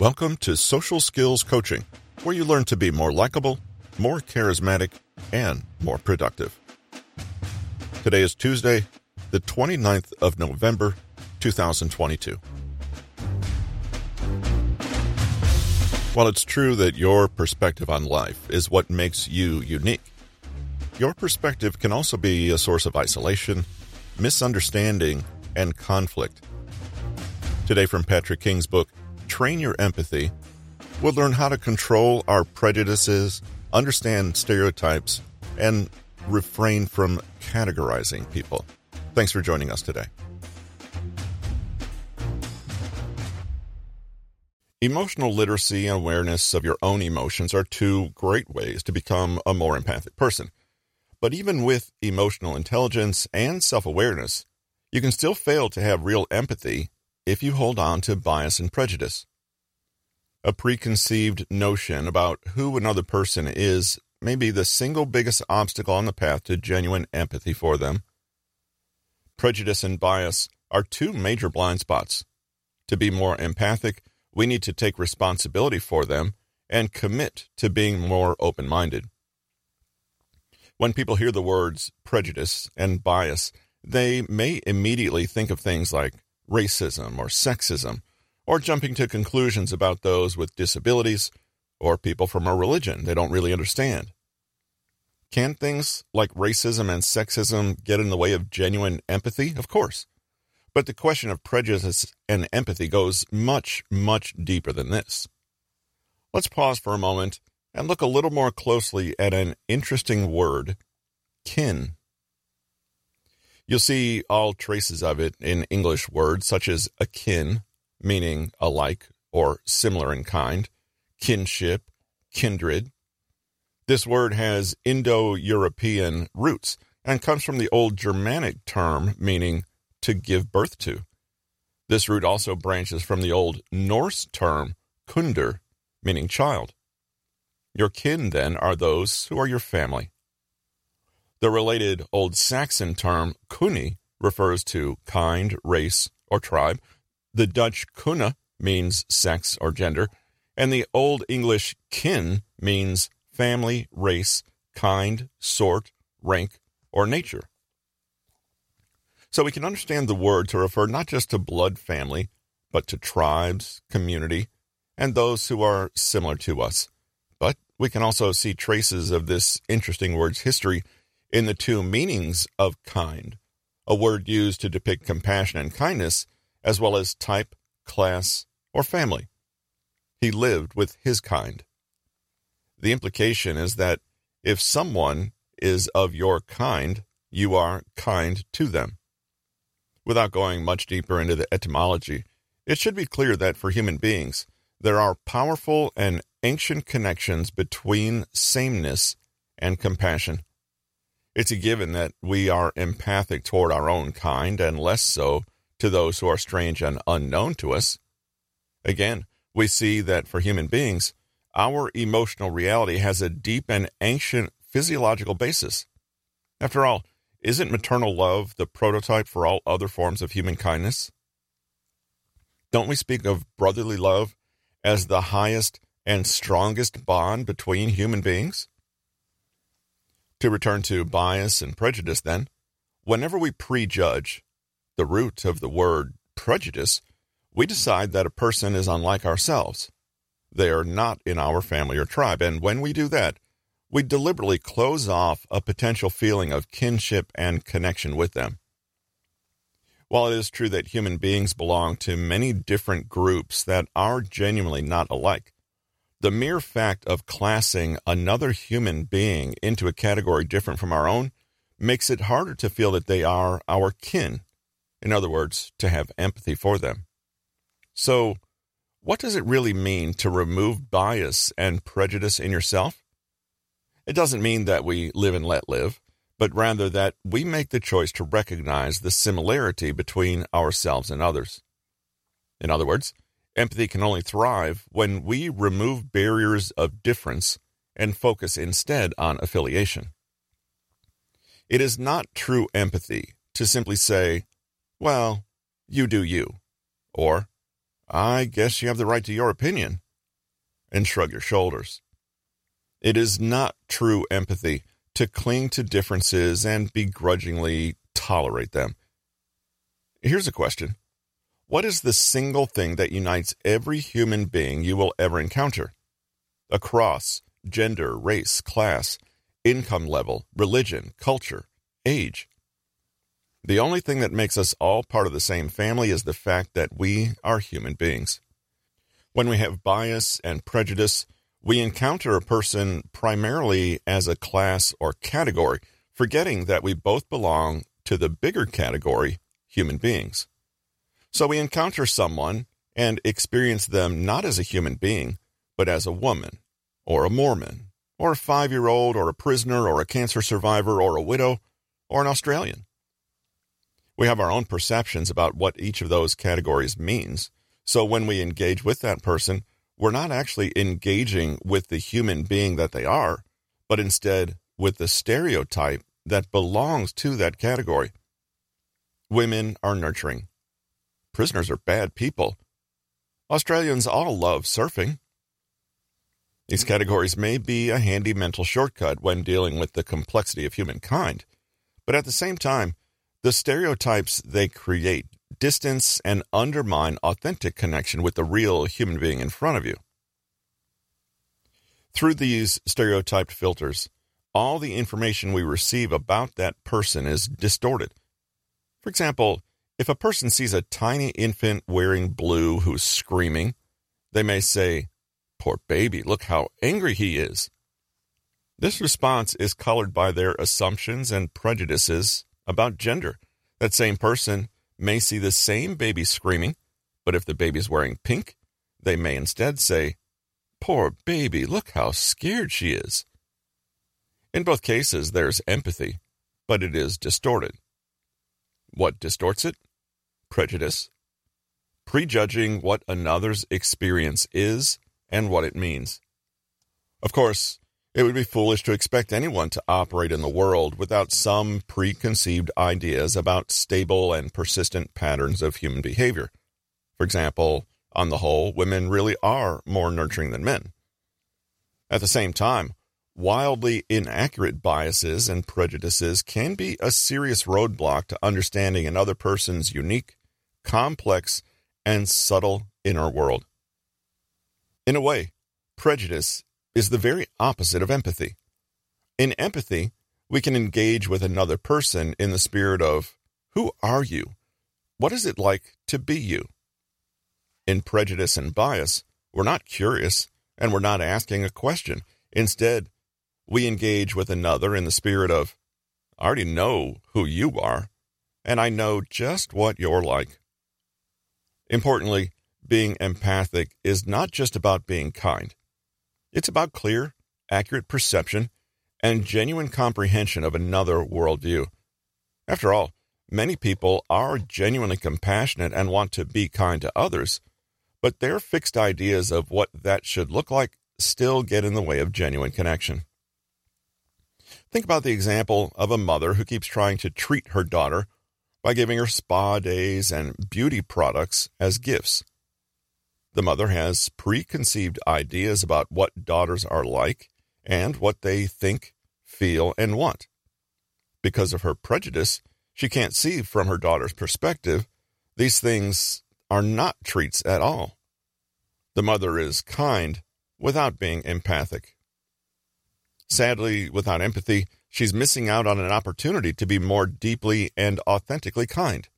Welcome to Social Skills Coaching, where you learn to be more likable, more charismatic, and more productive. Today is Tuesday, the 29th of November, 2022. While it's true that your perspective on life is what makes you unique, your perspective can also be a source of isolation, misunderstanding, and conflict. Today, from Patrick King's book, Train Your Empathy, we'll learn how to control our prejudices, understand stereotypes, and refrain from categorizing people. Thanks for joining us today. Emotional literacy and awareness of your own emotions are two great ways to become a more empathic person. But even with emotional intelligence and self awareness, you can still fail to have real empathy if you hold on to bias and prejudice. A preconceived notion about who another person is may be the single biggest obstacle on the path to genuine empathy for them. Prejudice and bias are two major blind spots. To be more empathic, we need to take responsibility for them and commit to being more open minded. When people hear the words prejudice and bias, they may immediately think of things like racism or sexism, or jumping to conclusions about those with disabilities or people from a religion they don't really understand. Can things like racism and sexism get in the way of genuine empathy? Of course. But the question of prejudice and empathy goes much, much deeper than this. Let's pause for a moment and look a little more closely at an interesting word kin. You'll see all traces of it in English words such as akin, meaning alike or similar in kind, kinship, kindred. This word has Indo European roots and comes from the old Germanic term meaning to give birth to. This root also branches from the old Norse term kunder, meaning child. Your kin, then, are those who are your family. The related Old Saxon term kuni refers to kind, race, or tribe. The Dutch kuna means sex or gender, and the Old English kin means family, race, kind, sort, rank, or nature. So we can understand the word to refer not just to blood family, but to tribes, community, and those who are similar to us. But we can also see traces of this interesting word's history in the two meanings of kind, a word used to depict compassion and kindness, as well as type, class, or family. He lived with his kind. The implication is that if someone is of your kind, you are kind to them. Without going much deeper into the etymology, it should be clear that for human beings, there are powerful and ancient connections between sameness and compassion. It's a given that we are empathic toward our own kind and less so to those who are strange and unknown to us. Again, we see that for human beings, our emotional reality has a deep and ancient physiological basis. After all, isn't maternal love the prototype for all other forms of human kindness? Don't we speak of brotherly love as the highest and strongest bond between human beings? To return to bias and prejudice, then, whenever we prejudge, the root of the word prejudice, we decide that a person is unlike ourselves. They are not in our family or tribe, and when we do that, we deliberately close off a potential feeling of kinship and connection with them. While it is true that human beings belong to many different groups that are genuinely not alike, the mere fact of classing another human being into a category different from our own makes it harder to feel that they are our kin. In other words, to have empathy for them. So, what does it really mean to remove bias and prejudice in yourself? It doesn't mean that we live and let live, but rather that we make the choice to recognize the similarity between ourselves and others. In other words, Empathy can only thrive when we remove barriers of difference and focus instead on affiliation. It is not true empathy to simply say, well, you do you, or I guess you have the right to your opinion, and shrug your shoulders. It is not true empathy to cling to differences and begrudgingly tolerate them. Here's a question What is the single thing that unites every human being you will ever encounter? Across gender, race, class, income level, religion, culture, age. The only thing that makes us all part of the same family is the fact that we are human beings. When we have bias and prejudice, we encounter a person primarily as a class or category, forgetting that we both belong to the bigger category, human beings. So we encounter someone and experience them not as a human being, but as a woman, or a Mormon, or a five year old, or a prisoner, or a cancer survivor, or a widow, or an Australian. We have our own perceptions about what each of those categories means. So when we engage with that person, we're not actually engaging with the human being that they are, but instead with the stereotype that belongs to that category. Women are nurturing. Prisoners are bad people. Australians all love surfing. These categories may be a handy mental shortcut when dealing with the complexity of humankind, but at the same time, the stereotypes they create distance and undermine authentic connection with the real human being in front of you. Through these stereotyped filters, all the information we receive about that person is distorted. For example, if a person sees a tiny infant wearing blue who's screaming, they may say, Poor baby, look how angry he is. This response is colored by their assumptions and prejudices about gender. That same person may see the same baby screaming, but if the baby's wearing pink, they may instead say, Poor baby, look how scared she is. In both cases, there's empathy, but it is distorted. What distorts it? Prejudice. Prejudging what another's experience is and what it means. Of course, it would be foolish to expect anyone to operate in the world without some preconceived ideas about stable and persistent patterns of human behavior. For example, on the whole, women really are more nurturing than men. At the same time, wildly inaccurate biases and prejudices can be a serious roadblock to understanding another person's unique, complex, and subtle inner world. In a way, prejudice is the very opposite of empathy. In empathy, we can engage with another person in the spirit of, Who are you? What is it like to be you? In prejudice and bias, we're not curious and we're not asking a question. Instead, we engage with another in the spirit of, I already know who you are, and I know just what you're like. Importantly, being empathic is not just about being kind. It's about clear, accurate perception and genuine comprehension of another worldview. After all, many people are genuinely compassionate and want to be kind to others, but their fixed ideas of what that should look like still get in the way of genuine connection. Think about the example of a mother who keeps trying to treat her daughter by giving her spa days and beauty products as gifts. The mother has preconceived ideas about what daughters are like and what they think, feel, and want. Because of her prejudice, she can't see from her daughter's perspective these things are not treats at all. The mother is kind without being empathic. Sadly, without empathy, she's missing out on an opportunity to be more deeply and authentically kind.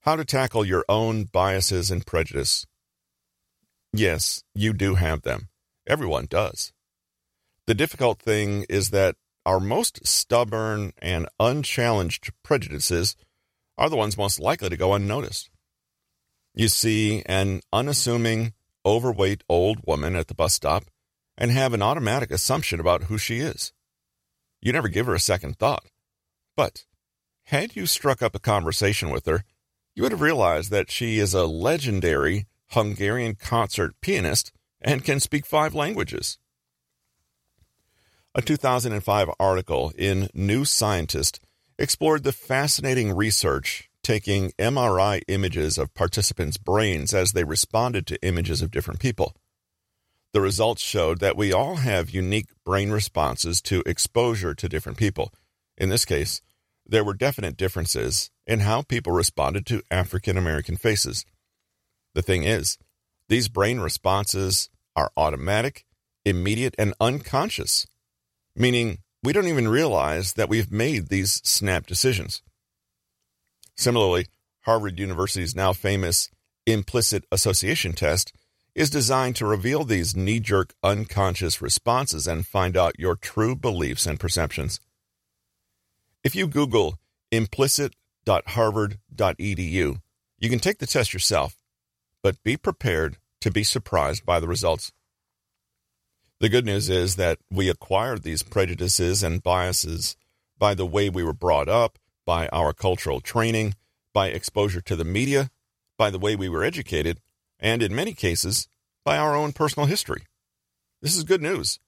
How to tackle your own biases and prejudice. Yes, you do have them. Everyone does. The difficult thing is that our most stubborn and unchallenged prejudices are the ones most likely to go unnoticed. You see an unassuming, overweight old woman at the bus stop and have an automatic assumption about who she is. You never give her a second thought. But had you struck up a conversation with her, you would have realized that she is a legendary Hungarian concert pianist and can speak five languages. A 2005 article in New Scientist explored the fascinating research taking MRI images of participants' brains as they responded to images of different people. The results showed that we all have unique brain responses to exposure to different people. In this case, there were definite differences in how people responded to African American faces. The thing is, these brain responses are automatic, immediate, and unconscious, meaning we don't even realize that we've made these snap decisions. Similarly, Harvard University's now famous implicit association test is designed to reveal these knee jerk unconscious responses and find out your true beliefs and perceptions. If you Google implicit.harvard.edu, you can take the test yourself, but be prepared to be surprised by the results. The good news is that we acquired these prejudices and biases by the way we were brought up, by our cultural training, by exposure to the media, by the way we were educated, and in many cases, by our own personal history. This is good news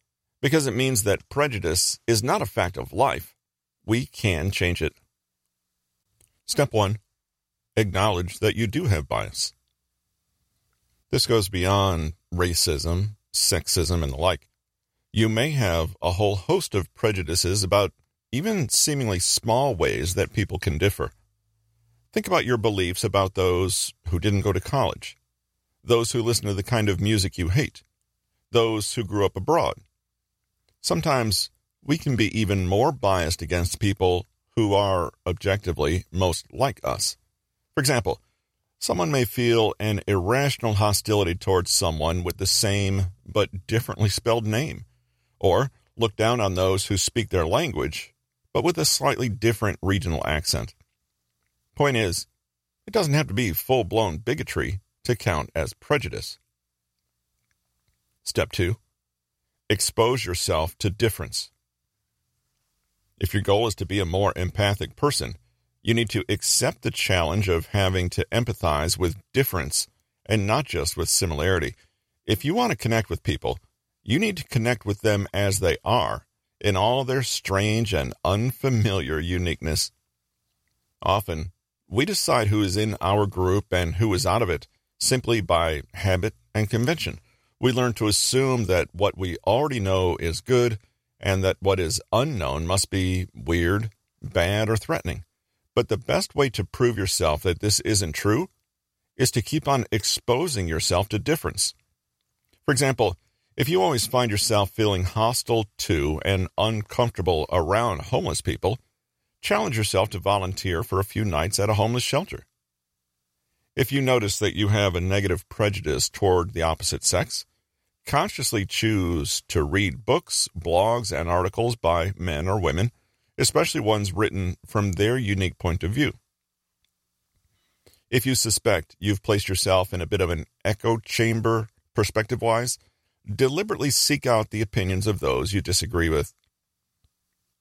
because it means that prejudice is not a fact of life. We can change it. Step one acknowledge that you do have bias. This goes beyond racism, sexism, and the like. You may have a whole host of prejudices about even seemingly small ways that people can differ. Think about your beliefs about those who didn't go to college, those who listen to the kind of music you hate, those who grew up abroad. Sometimes we can be even more biased against people who are objectively most like us. For example, someone may feel an irrational hostility towards someone with the same but differently spelled name, or look down on those who speak their language but with a slightly different regional accent. Point is, it doesn't have to be full blown bigotry to count as prejudice. Step 2 Expose yourself to difference. If your goal is to be a more empathic person, you need to accept the challenge of having to empathize with difference and not just with similarity. If you want to connect with people, you need to connect with them as they are in all their strange and unfamiliar uniqueness. Often, we decide who is in our group and who is out of it simply by habit and convention. We learn to assume that what we already know is good and that what is unknown must be weird, bad, or threatening. But the best way to prove yourself that this isn't true is to keep on exposing yourself to difference. For example, if you always find yourself feeling hostile to and uncomfortable around homeless people, challenge yourself to volunteer for a few nights at a homeless shelter. If you notice that you have a negative prejudice toward the opposite sex, consciously choose to read books, blogs, and articles by men or women, especially ones written from their unique point of view. If you suspect you've placed yourself in a bit of an echo chamber perspective wise, deliberately seek out the opinions of those you disagree with.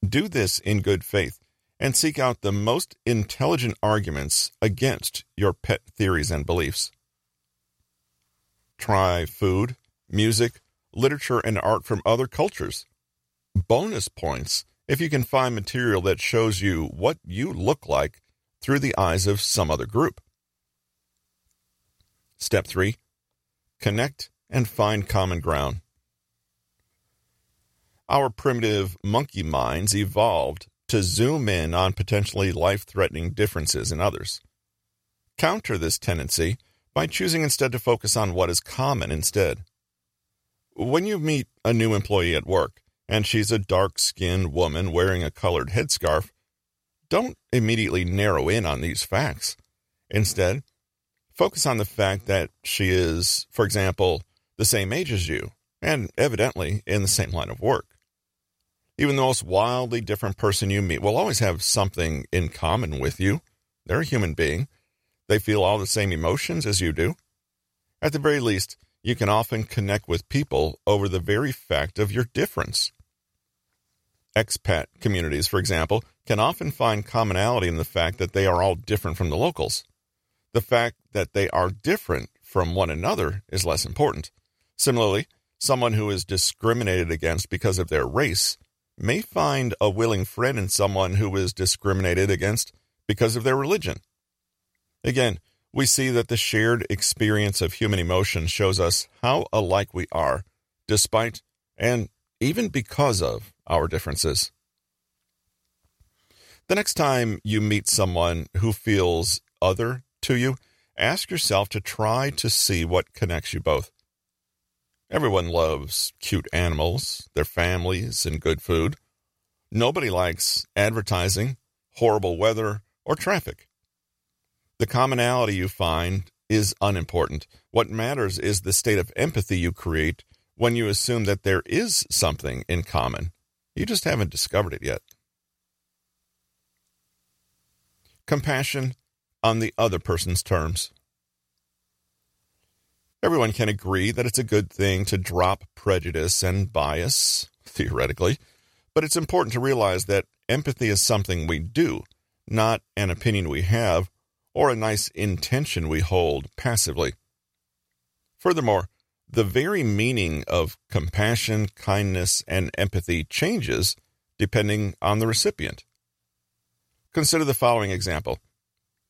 Do this in good faith and seek out the most intelligent arguments against your pet theories and beliefs. Try food, music, literature, and art from other cultures. Bonus points if you can find material that shows you what you look like through the eyes of some other group. Step 3 Connect and find common ground. Our primitive monkey minds evolved to zoom in on potentially life threatening differences in others. Counter this tendency by choosing instead to focus on what is common instead. When you meet a new employee at work and she's a dark skinned woman wearing a colored headscarf, don't immediately narrow in on these facts. Instead, focus on the fact that she is, for example, the same age as you, and evidently in the same line of work. Even the most wildly different person you meet will always have something in common with you. They're a human being. They feel all the same emotions as you do. At the very least, you can often connect with people over the very fact of your difference. Expat communities, for example, can often find commonality in the fact that they are all different from the locals. The fact that they are different from one another is less important. Similarly, someone who is discriminated against because of their race may find a willing friend in someone who is discriminated against because of their religion. Again, we see that the shared experience of human emotion shows us how alike we are, despite and even because of our differences. The next time you meet someone who feels other to you, ask yourself to try to see what connects you both. Everyone loves cute animals, their families, and good food. Nobody likes advertising, horrible weather, or traffic. The commonality you find is unimportant. What matters is the state of empathy you create when you assume that there is something in common. You just haven't discovered it yet. Compassion on the other person's terms. Everyone can agree that it's a good thing to drop prejudice and bias, theoretically, but it's important to realize that empathy is something we do, not an opinion we have or a nice intention we hold passively. Furthermore, the very meaning of compassion, kindness, and empathy changes depending on the recipient. Consider the following example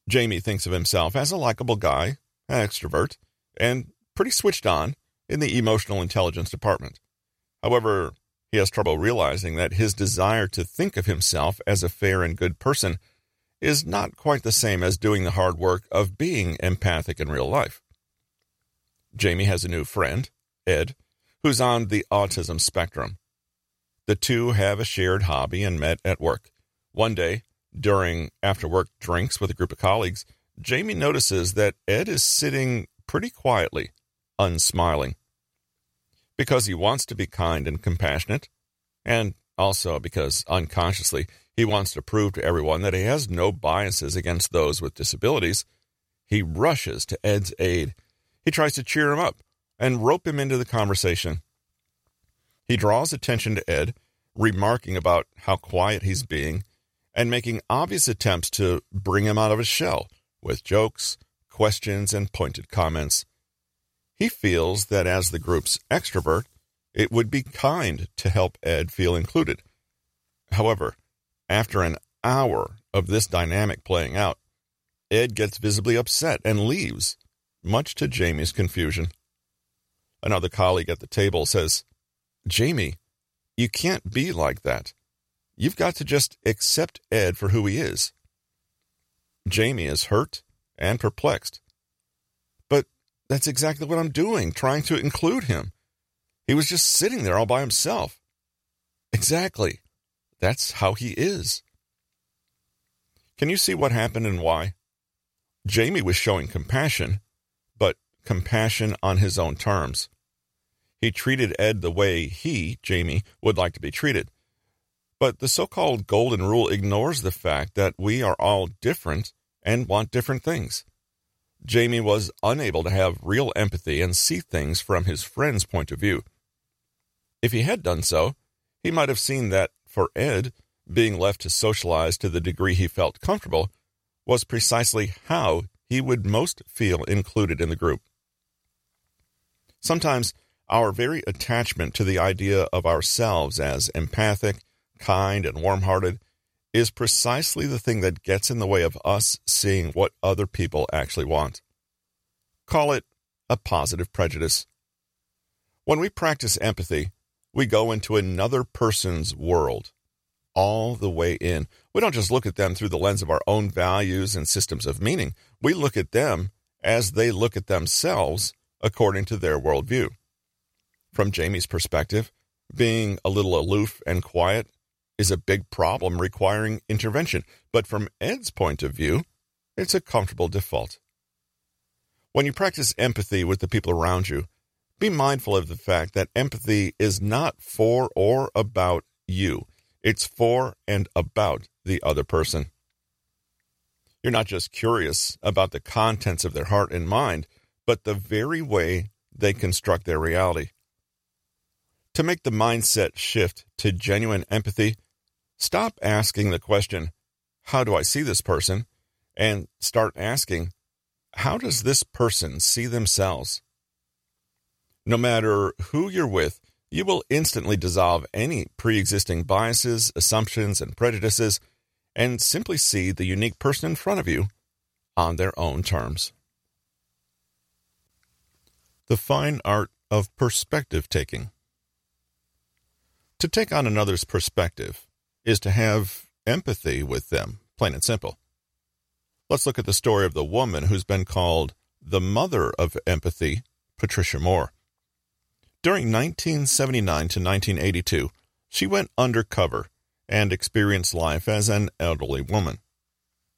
Jamie thinks of himself as a likable guy, an extrovert, and pretty switched on in the emotional intelligence department. However, he has trouble realizing that his desire to think of himself as a fair and good person is not quite the same as doing the hard work of being empathic in real life. Jamie has a new friend, Ed, who's on the autism spectrum. The two have a shared hobby and met at work. One day, during after work drinks with a group of colleagues, Jamie notices that Ed is sitting pretty quietly, unsmiling. Because he wants to be kind and compassionate, and also because unconsciously he wants to prove to everyone that he has no biases against those with disabilities, he rushes to Ed's aid. He tries to cheer him up and rope him into the conversation. He draws attention to Ed, remarking about how quiet he's being and making obvious attempts to bring him out of his shell with jokes, questions, and pointed comments. He feels that as the group's extrovert, it would be kind to help Ed feel included. However, after an hour of this dynamic playing out, Ed gets visibly upset and leaves, much to Jamie's confusion. Another colleague at the table says, Jamie, you can't be like that. You've got to just accept Ed for who he is. Jamie is hurt and perplexed. That's exactly what I'm doing, trying to include him. He was just sitting there all by himself. Exactly. That's how he is. Can you see what happened and why? Jamie was showing compassion, but compassion on his own terms. He treated Ed the way he, Jamie, would like to be treated. But the so called golden rule ignores the fact that we are all different and want different things. Jamie was unable to have real empathy and see things from his friend's point of view. If he had done so, he might have seen that, for Ed, being left to socialize to the degree he felt comfortable was precisely how he would most feel included in the group. Sometimes our very attachment to the idea of ourselves as empathic kind, and warm hearted is precisely the thing that gets in the way of us seeing what other people actually want. Call it a positive prejudice. When we practice empathy, we go into another person's world, all the way in. We don't just look at them through the lens of our own values and systems of meaning. We look at them as they look at themselves according to their worldview. From Jamie's perspective, being a little aloof and quiet is a big problem requiring intervention, but from Ed's point of view, it's a comfortable default. When you practice empathy with the people around you, be mindful of the fact that empathy is not for or about you. It's for and about the other person. You're not just curious about the contents of their heart and mind, but the very way they construct their reality. To make the mindset shift to genuine empathy, Stop asking the question, How do I see this person? and start asking, How does this person see themselves? No matter who you're with, you will instantly dissolve any pre existing biases, assumptions, and prejudices and simply see the unique person in front of you on their own terms. The fine art of perspective taking. To take on another's perspective is to have empathy with them, plain and simple. Let's look at the story of the woman who's been called the mother of empathy, Patricia Moore. During 1979 to 1982, she went undercover and experienced life as an elderly woman.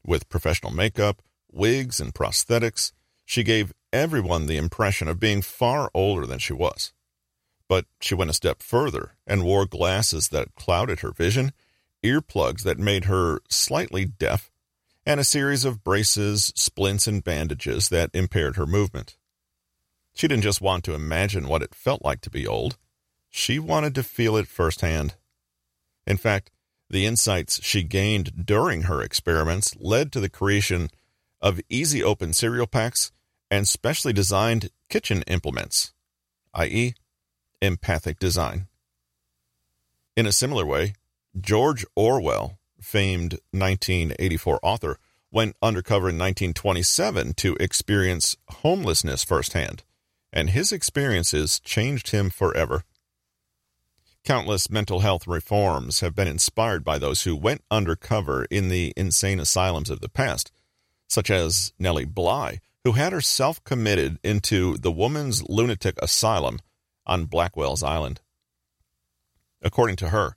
With professional makeup, wigs, and prosthetics, she gave everyone the impression of being far older than she was. But she went a step further and wore glasses that clouded her vision, earplugs that made her slightly deaf, and a series of braces, splints, and bandages that impaired her movement. She didn't just want to imagine what it felt like to be old, she wanted to feel it firsthand. In fact, the insights she gained during her experiments led to the creation of easy open cereal packs and specially designed kitchen implements, i.e., empathic design. In a similar way, George Orwell, famed 1984 author, went undercover in 1927 to experience homelessness firsthand, and his experiences changed him forever. Countless mental health reforms have been inspired by those who went undercover in the insane asylums of the past, such as Nellie Bly, who had herself committed into the Woman's Lunatic Asylum on Blackwell's Island. According to her,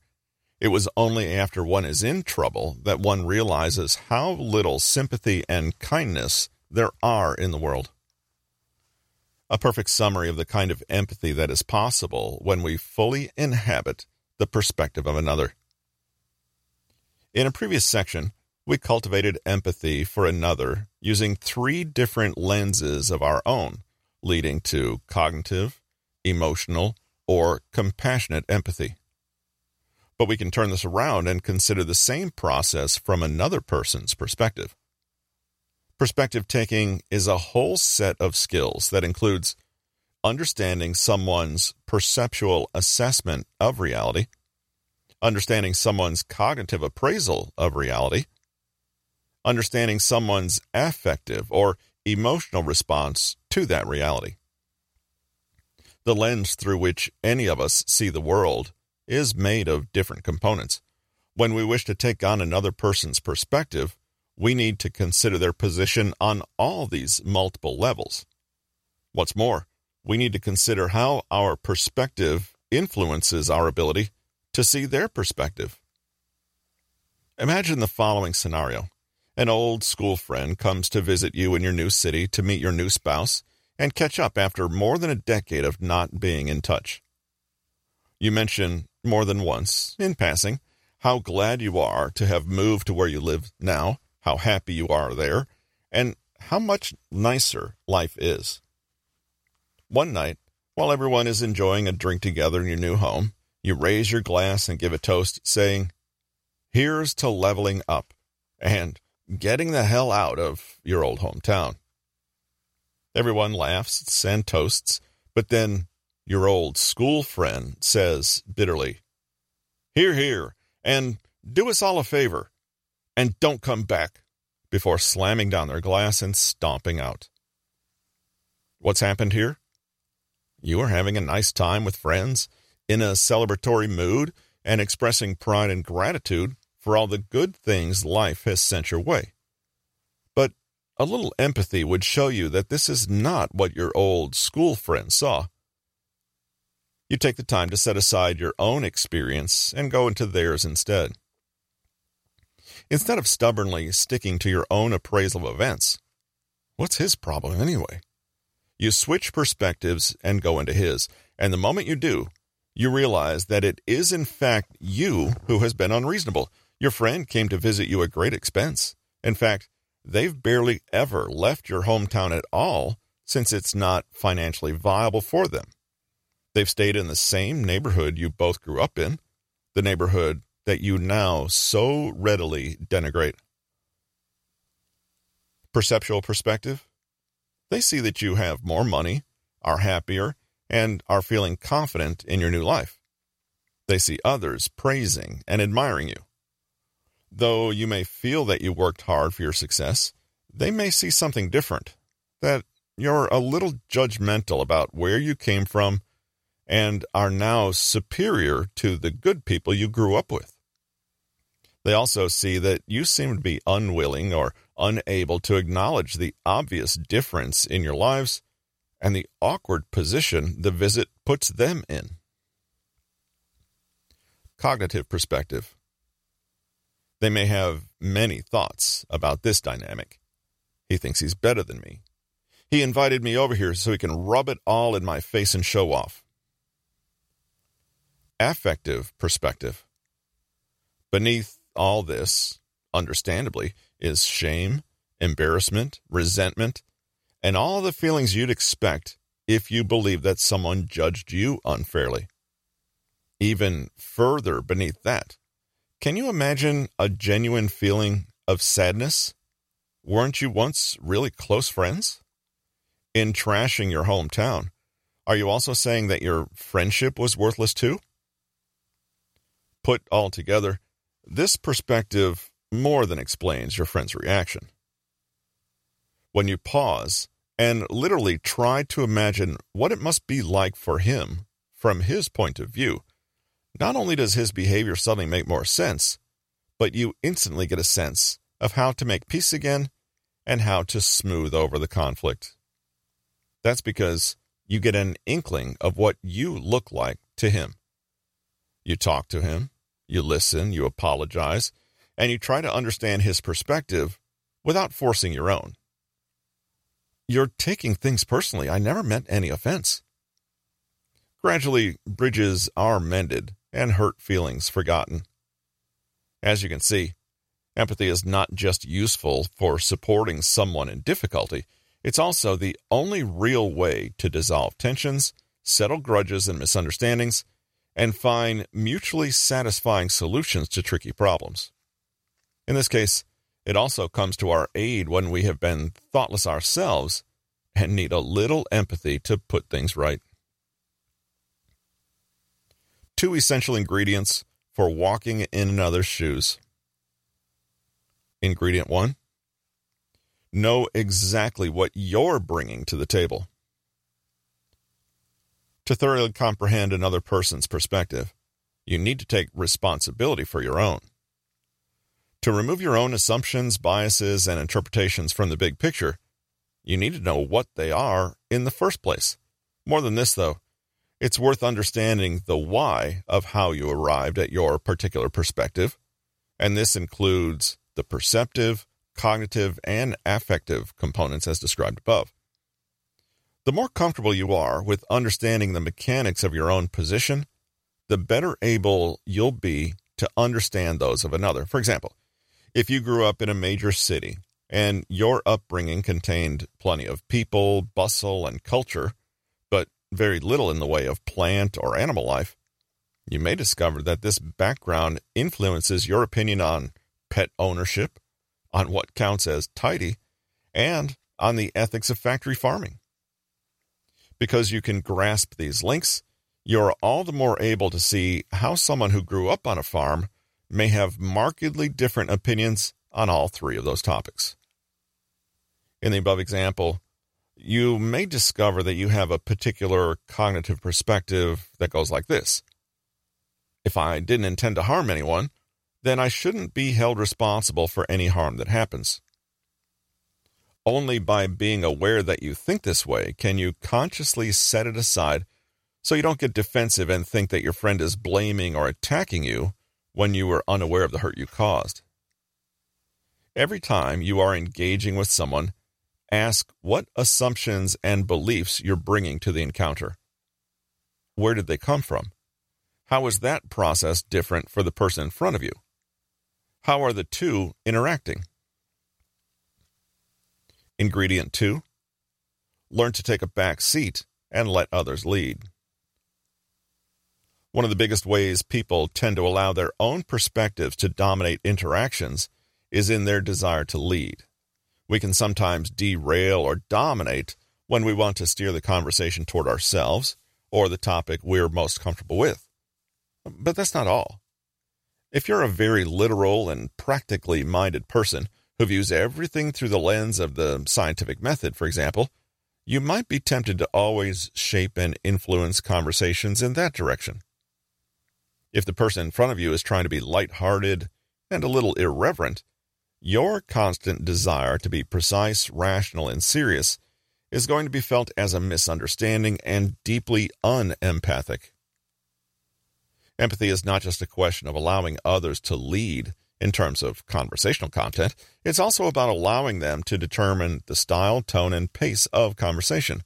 it was only after one is in trouble that one realizes how little sympathy and kindness there are in the world. A perfect summary of the kind of empathy that is possible when we fully inhabit the perspective of another. In a previous section, we cultivated empathy for another using three different lenses of our own, leading to cognitive, emotional, or compassionate empathy. But we can turn this around and consider the same process from another person's perspective. Perspective taking is a whole set of skills that includes understanding someone's perceptual assessment of reality, understanding someone's cognitive appraisal of reality, understanding someone's affective or emotional response to that reality. The lens through which any of us see the world is made of different components. When we wish to take on another person's perspective, we need to consider their position on all these multiple levels. What's more, we need to consider how our perspective influences our ability to see their perspective. Imagine the following scenario an old school friend comes to visit you in your new city to meet your new spouse and catch up after more than a decade of not being in touch. You mention more than once, in passing, how glad you are to have moved to where you live now, how happy you are there, and how much nicer life is. One night, while everyone is enjoying a drink together in your new home, you raise your glass and give a toast, saying, Here's to leveling up. And getting the hell out of your old hometown. Everyone laughs and toasts, but then your old school friend says bitterly, Hear, hear, and do us all a favor, and don't come back, before slamming down their glass and stomping out. What's happened here? You are having a nice time with friends, in a celebratory mood, and expressing pride and gratitude for all the good things life has sent your way. But a little empathy would show you that this is not what your old school friend saw. You take the time to set aside your own experience and go into theirs instead. Instead of stubbornly sticking to your own appraisal of events, what's his problem anyway? You switch perspectives and go into his, and the moment you do, you realize that it is in fact you who has been unreasonable your friend came to visit you at great expense. In fact, they've barely ever left your hometown at all since it's not financially viable for them. They've stayed in the same neighborhood you both grew up in, the neighborhood that you now so readily denigrate. Perceptual perspective. They see that you have more money, are happier, and are feeling confident in your new life. They see others praising and admiring you. Though you may feel that you worked hard for your success, they may see something different, that you're a little judgmental about where you came from and are now superior to the good people you grew up with. They also see that you seem to be unwilling or unable to acknowledge the obvious difference in your lives and the awkward position the visit puts them in. Cognitive perspective. They may have many thoughts about this dynamic. He thinks he's better than me. He invited me over here so he can rub it all in my face and show off. Affective perspective. Beneath all this, understandably, is shame, embarrassment, resentment, and all the feelings you'd expect if you believe that someone judged you unfairly. Even further beneath that, can you imagine a genuine feeling of sadness? Weren't you once really close friends? In trashing your hometown, are you also saying that your friendship was worthless too? Put all together, this perspective more than explains your friend's reaction. When you pause and literally try to imagine what it must be like for him from his point of view, not only does his behavior suddenly make more sense, but you instantly get a sense of how to make peace again and how to smooth over the conflict. That's because you get an inkling of what you look like to him. You talk to him, you listen, you apologize, and you try to understand his perspective without forcing your own. You're taking things personally. I never meant any offense. Gradually, bridges are mended and hurt feelings forgotten. As you can see, empathy is not just useful for supporting someone in difficulty, it's also the only real way to dissolve tensions, settle grudges and misunderstandings, and find mutually satisfying solutions to tricky problems. In this case, it also comes to our aid when we have been thoughtless ourselves and need a little empathy to put things right. Two essential ingredients for walking in another's shoes. Ingredient one know exactly what you're bringing to the table. To thoroughly comprehend another person's perspective, you need to take responsibility for your own. To remove your own assumptions, biases, and interpretations from the big picture, you need to know what they are in the first place. More than this, though, it's worth understanding the why of how you arrived at your particular perspective, and this includes the perceptive, cognitive, and affective components as described above. The more comfortable you are with understanding the mechanics of your own position, the better able you'll be to understand those of another. For example, if you grew up in a major city and your upbringing contained plenty of people, bustle, and culture, but very little in the way of plant or animal life, you may discover that this background influences your opinion on pet ownership, on what counts as tidy, and on the ethics of factory farming. Because you can grasp these links, you're all the more able to see how someone who grew up on a farm may have markedly different opinions on all three of those topics. In the above example, you may discover that you have a particular cognitive perspective that goes like this If I didn't intend to harm anyone, then I shouldn't be held responsible for any harm that happens. Only by being aware that you think this way can you consciously set it aside so you don't get defensive and think that your friend is blaming or attacking you when you were unaware of the hurt you caused. Every time you are engaging with someone, ask what assumptions and beliefs you're bringing to the encounter. Where did they come from? How is that process different for the person in front of you? How are the two interacting? Ingredient 2 Learn to take a back seat and let others lead. One of the biggest ways people tend to allow their own perspectives to dominate interactions is in their desire to lead. We can sometimes derail or dominate when we want to steer the conversation toward ourselves or the topic we're most comfortable with. But that's not all. If you're a very literal and practically minded person who views everything through the lens of the scientific method, for example, you might be tempted to always shape and influence conversations in that direction. If the person in front of you is trying to be light-hearted and a little irreverent, your constant desire to be precise, rational, and serious is going to be felt as a misunderstanding and deeply unempathic. Empathy is not just a question of allowing others to lead in terms of conversational content, it's also about allowing them to determine the style, tone, and pace of conversation.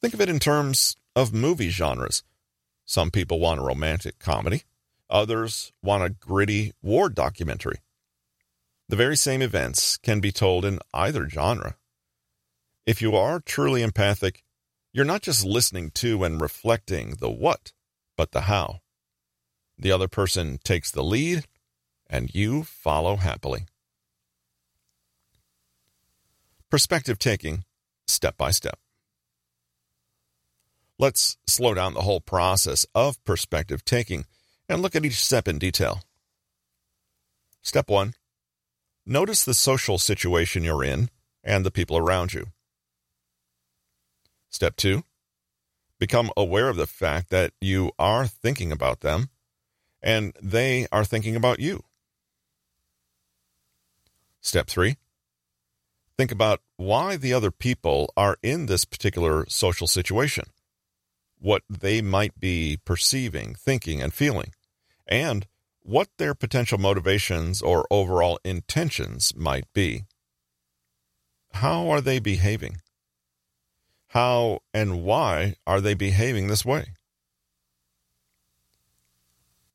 Think of it in terms of movie genres. Some people want a romantic comedy, others want a gritty war documentary. The very same events can be told in either genre. If you are truly empathic, you're not just listening to and reflecting the what, but the how. The other person takes the lead, and you follow happily. Perspective taking, step by step. Let's slow down the whole process of perspective taking and look at each step in detail. Step 1 Notice the social situation you're in and the people around you. Step 2 Become aware of the fact that you are thinking about them and they are thinking about you. Step three, think about why the other people are in this particular social situation, what they might be perceiving, thinking, and feeling, and what their potential motivations or overall intentions might be. How are they behaving? How and why are they behaving this way?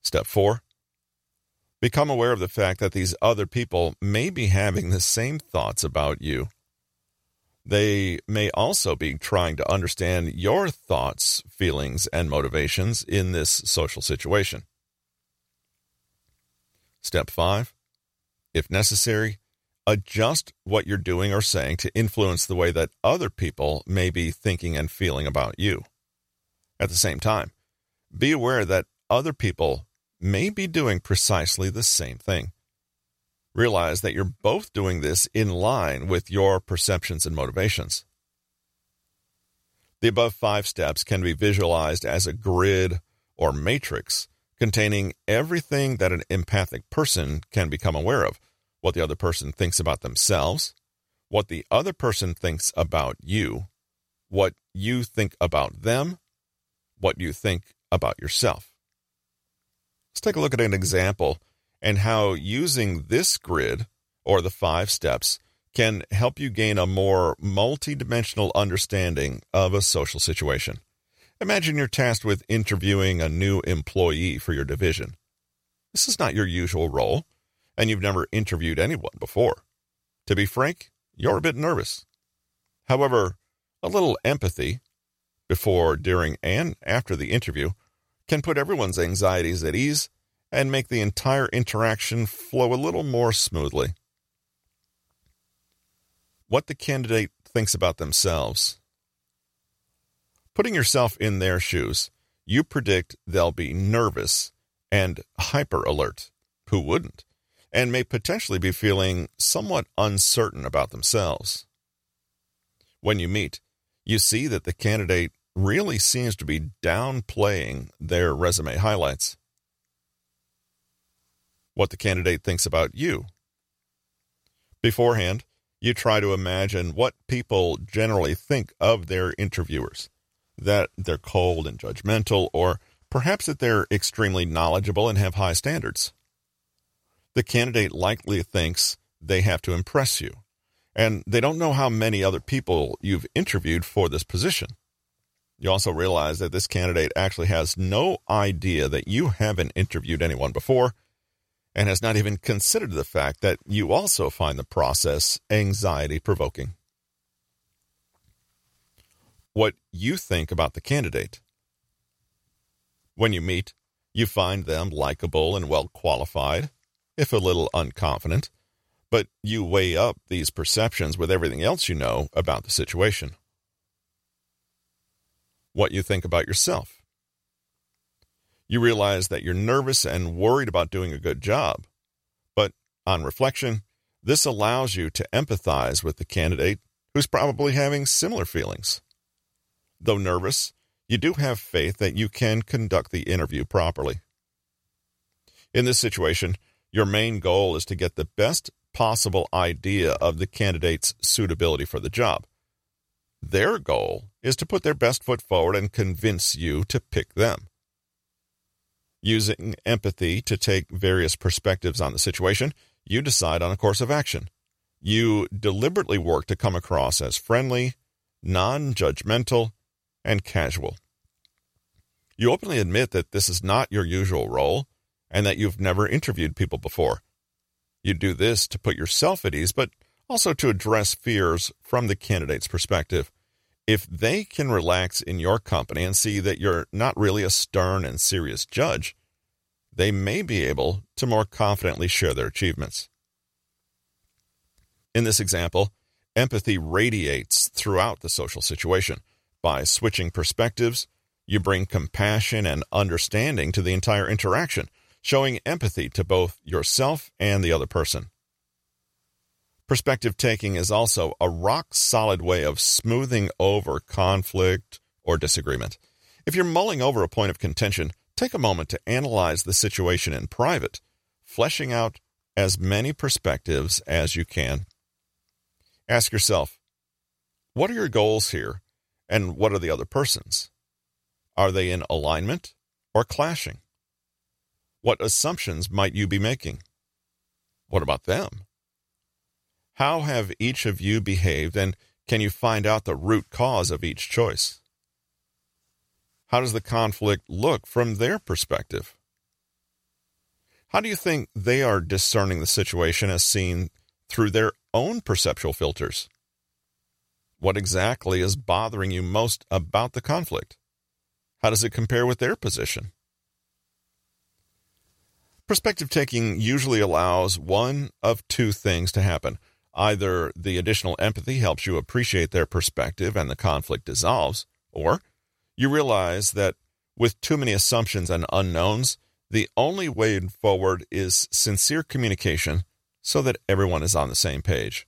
Step four, become aware of the fact that these other people may be having the same thoughts about you. They may also be trying to understand your thoughts, feelings, and motivations in this social situation. Step 5. If necessary, adjust what you're doing or saying to influence the way that other people may be thinking and feeling about you. At the same time, be aware that other people may be doing precisely the same thing. Realize that you're both doing this in line with your perceptions and motivations. The above five steps can be visualized as a grid or matrix containing everything that an empathic person can become aware of what the other person thinks about themselves, what the other person thinks about you, what you think about them, what you think about yourself. Let's take a look at an example and how using this grid or the five steps can help you gain a more multidimensional understanding of a social situation. Imagine you're tasked with interviewing a new employee for your division. This is not your usual role, and you've never interviewed anyone before. To be frank, you're a bit nervous. However, a little empathy before, during, and after the interview can put everyone's anxieties at ease and make the entire interaction flow a little more smoothly. What the candidate thinks about themselves. Putting yourself in their shoes, you predict they'll be nervous and hyper alert. Who wouldn't? And may potentially be feeling somewhat uncertain about themselves. When you meet, you see that the candidate really seems to be downplaying their resume highlights. What the candidate thinks about you. Beforehand, you try to imagine what people generally think of their interviewers that they're cold and judgmental, or perhaps that they're extremely knowledgeable and have high standards. The candidate likely thinks they have to impress you, and they don't know how many other people you've interviewed for this position. You also realize that this candidate actually has no idea that you haven't interviewed anyone before and has not even considered the fact that you also find the process anxiety provoking. What you think about the candidate. When you meet, you find them likable and well qualified, if a little unconfident, but you weigh up these perceptions with everything else you know about the situation what you think about yourself. You realize that you're nervous and worried about doing a good job, but on reflection, This allows you to empathize with the candidate who's probably having similar feelings. Though nervous, you do have faith that you can conduct the interview properly. In this situation, your main goal is to get the best possible idea of the candidate's suitability for the job. Their goal is to put their best foot forward and convince you to pick them. Using empathy to take various perspectives on the situation, you decide on a course of action. You deliberately work to come across as friendly, non judgmental, and casual. You openly admit that this is not your usual role and that you've never interviewed people before. You do this to put yourself at ease, but also to address fears from the candidate's perspective. If they can relax in your company and see that you're not really a stern and serious judge, they may be able to more confidently share their achievements. In this example, empathy radiates throughout the social situation. By switching perspectives, you bring compassion and understanding to the entire interaction, showing empathy to both yourself and the other person. Perspective taking is also a rock solid way of smoothing over conflict or disagreement. If you're mulling over a point of contention, take a moment to analyze the situation in private, fleshing out as many perspectives as you can. Ask yourself, what are your goals here, and what are the other person's? Are they in alignment or clashing? What assumptions might you be making? What about them? How have each of you behaved, and can you find out the root cause of each choice? How does the conflict look from their perspective? How do you think they are discerning the situation as seen through their own perceptual filters? What exactly is bothering you most about the conflict? How does it compare with their position? Perspective taking usually allows one of two things to happen. Either the additional empathy helps you appreciate their perspective and the conflict dissolves, or you realize that with too many assumptions and unknowns, the only way forward is sincere communication so that everyone is on the same page.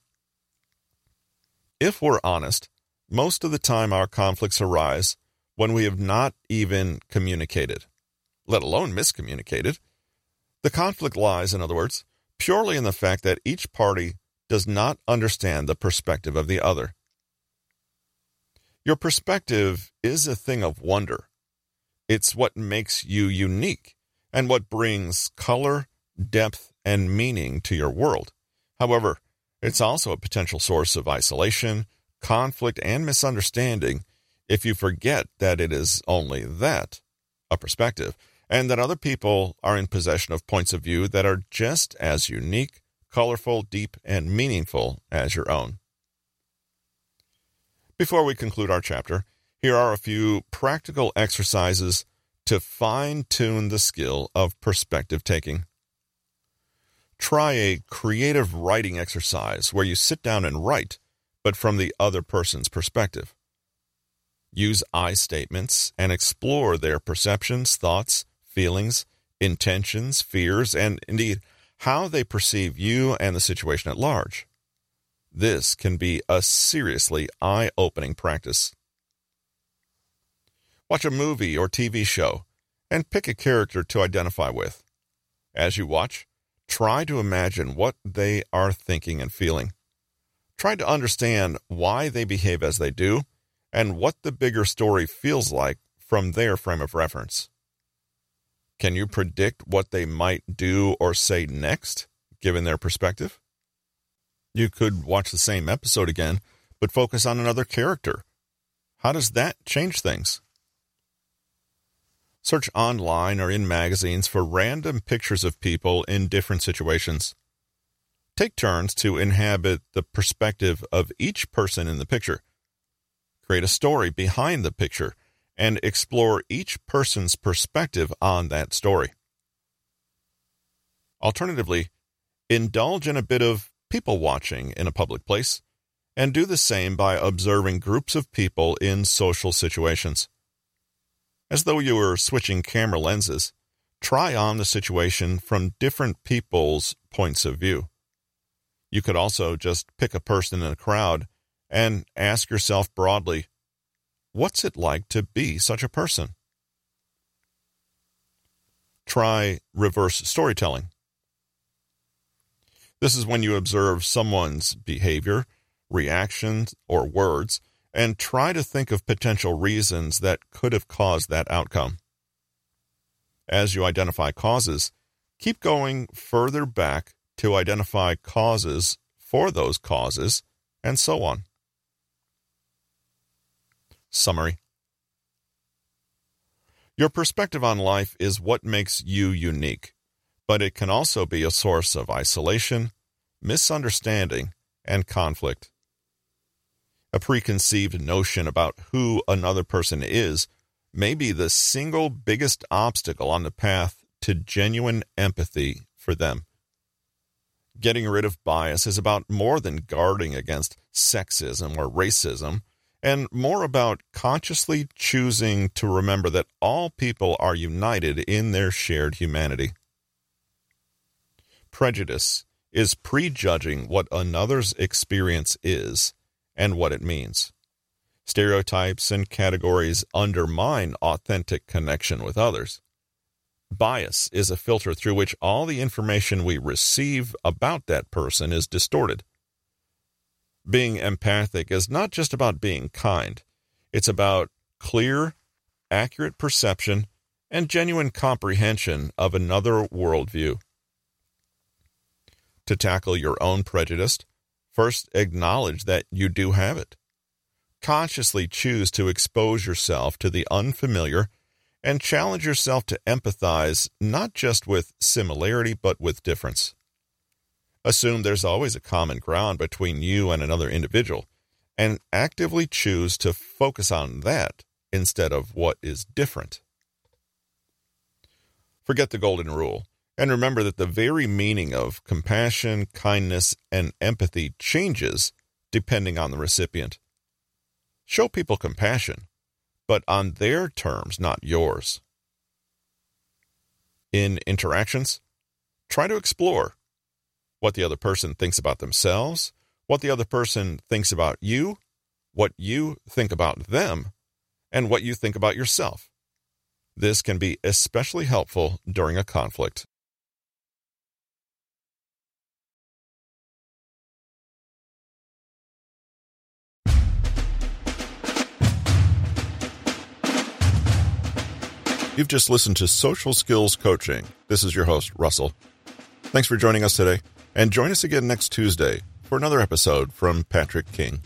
If we're honest, most of the time our conflicts arise when we have not even communicated, let alone miscommunicated. The conflict lies, in other words, purely in the fact that each party does not understand the perspective of the other. Your perspective is a thing of wonder. It's what makes you unique and what brings color, depth, and meaning to your world. However, it's also a potential source of isolation, conflict, and misunderstanding if you forget that it is only that, a perspective, and that other people are in possession of points of view that are just as unique, colorful, deep, and meaningful as your own. Before we conclude our chapter, here are a few practical exercises to fine tune the skill of perspective taking. Try a creative writing exercise where you sit down and write, but from the other person's perspective. Use I statements and explore their perceptions, thoughts, feelings, intentions, fears, and indeed how they perceive you and the situation at large. This can be a seriously eye opening practice. Watch a movie or TV show and pick a character to identify with. As you watch, try to imagine what they are thinking and feeling. Try to understand why they behave as they do and what the bigger story feels like from their frame of reference. Can you predict what they might do or say next, given their perspective? You could watch the same episode again, but focus on another character. How does that change things? Search online or in magazines for random pictures of people in different situations. Take turns to inhabit the perspective of each person in the picture create a story behind the picture, and explore each person's perspective on that story. Alternatively, indulge in a bit of people watching in a public place, and do the same by observing groups of people in social situations. As though you were switching camera lenses, try on the situation from different people's points of view. You could also just pick a person in a crowd and ask yourself broadly, what's it like to be such a person? Try reverse storytelling. This is when you observe someone's behavior, reactions, or words and try to think of potential reasons that could have caused that outcome. As you identify causes, keep going further back to identify causes for those causes, and so on. Summary Your perspective on life is what makes you unique, but it can also be a source of isolation, misunderstanding, and conflict. A preconceived notion about who another person is may be the single biggest obstacle on the path to genuine empathy for them. Getting rid of bias is about more than guarding against sexism or racism, and more about consciously choosing to remember that all people are united in their shared humanity. Prejudice is prejudging what another's experience is and what it means. Stereotypes and categories undermine authentic connection with others. Bias is a filter through which all the information we receive about that person is distorted. Being empathic is not just about being kind, it's about clear, accurate perception and genuine comprehension of another worldview. To tackle your own prejudice, first acknowledge that you do have it. Consciously choose to expose yourself to the unfamiliar and challenge yourself to empathize not just with similarity but with difference. Assume there's always a common ground between you and another individual, and actively choose to focus on that instead of what is different. Forget the golden rule, and remember that the very meaning of compassion, kindness, and empathy changes depending on the recipient. Show people compassion, but on their terms, not yours. In interactions, try to explore what the other person thinks about themselves, what the other person thinks about you, what you think about them, and what you think about yourself. This can be especially helpful during a conflict. You've just listened to Social Skills Coaching. This is your host, Russell. Thanks for joining us today, and join us again next Tuesday for another episode from Patrick King.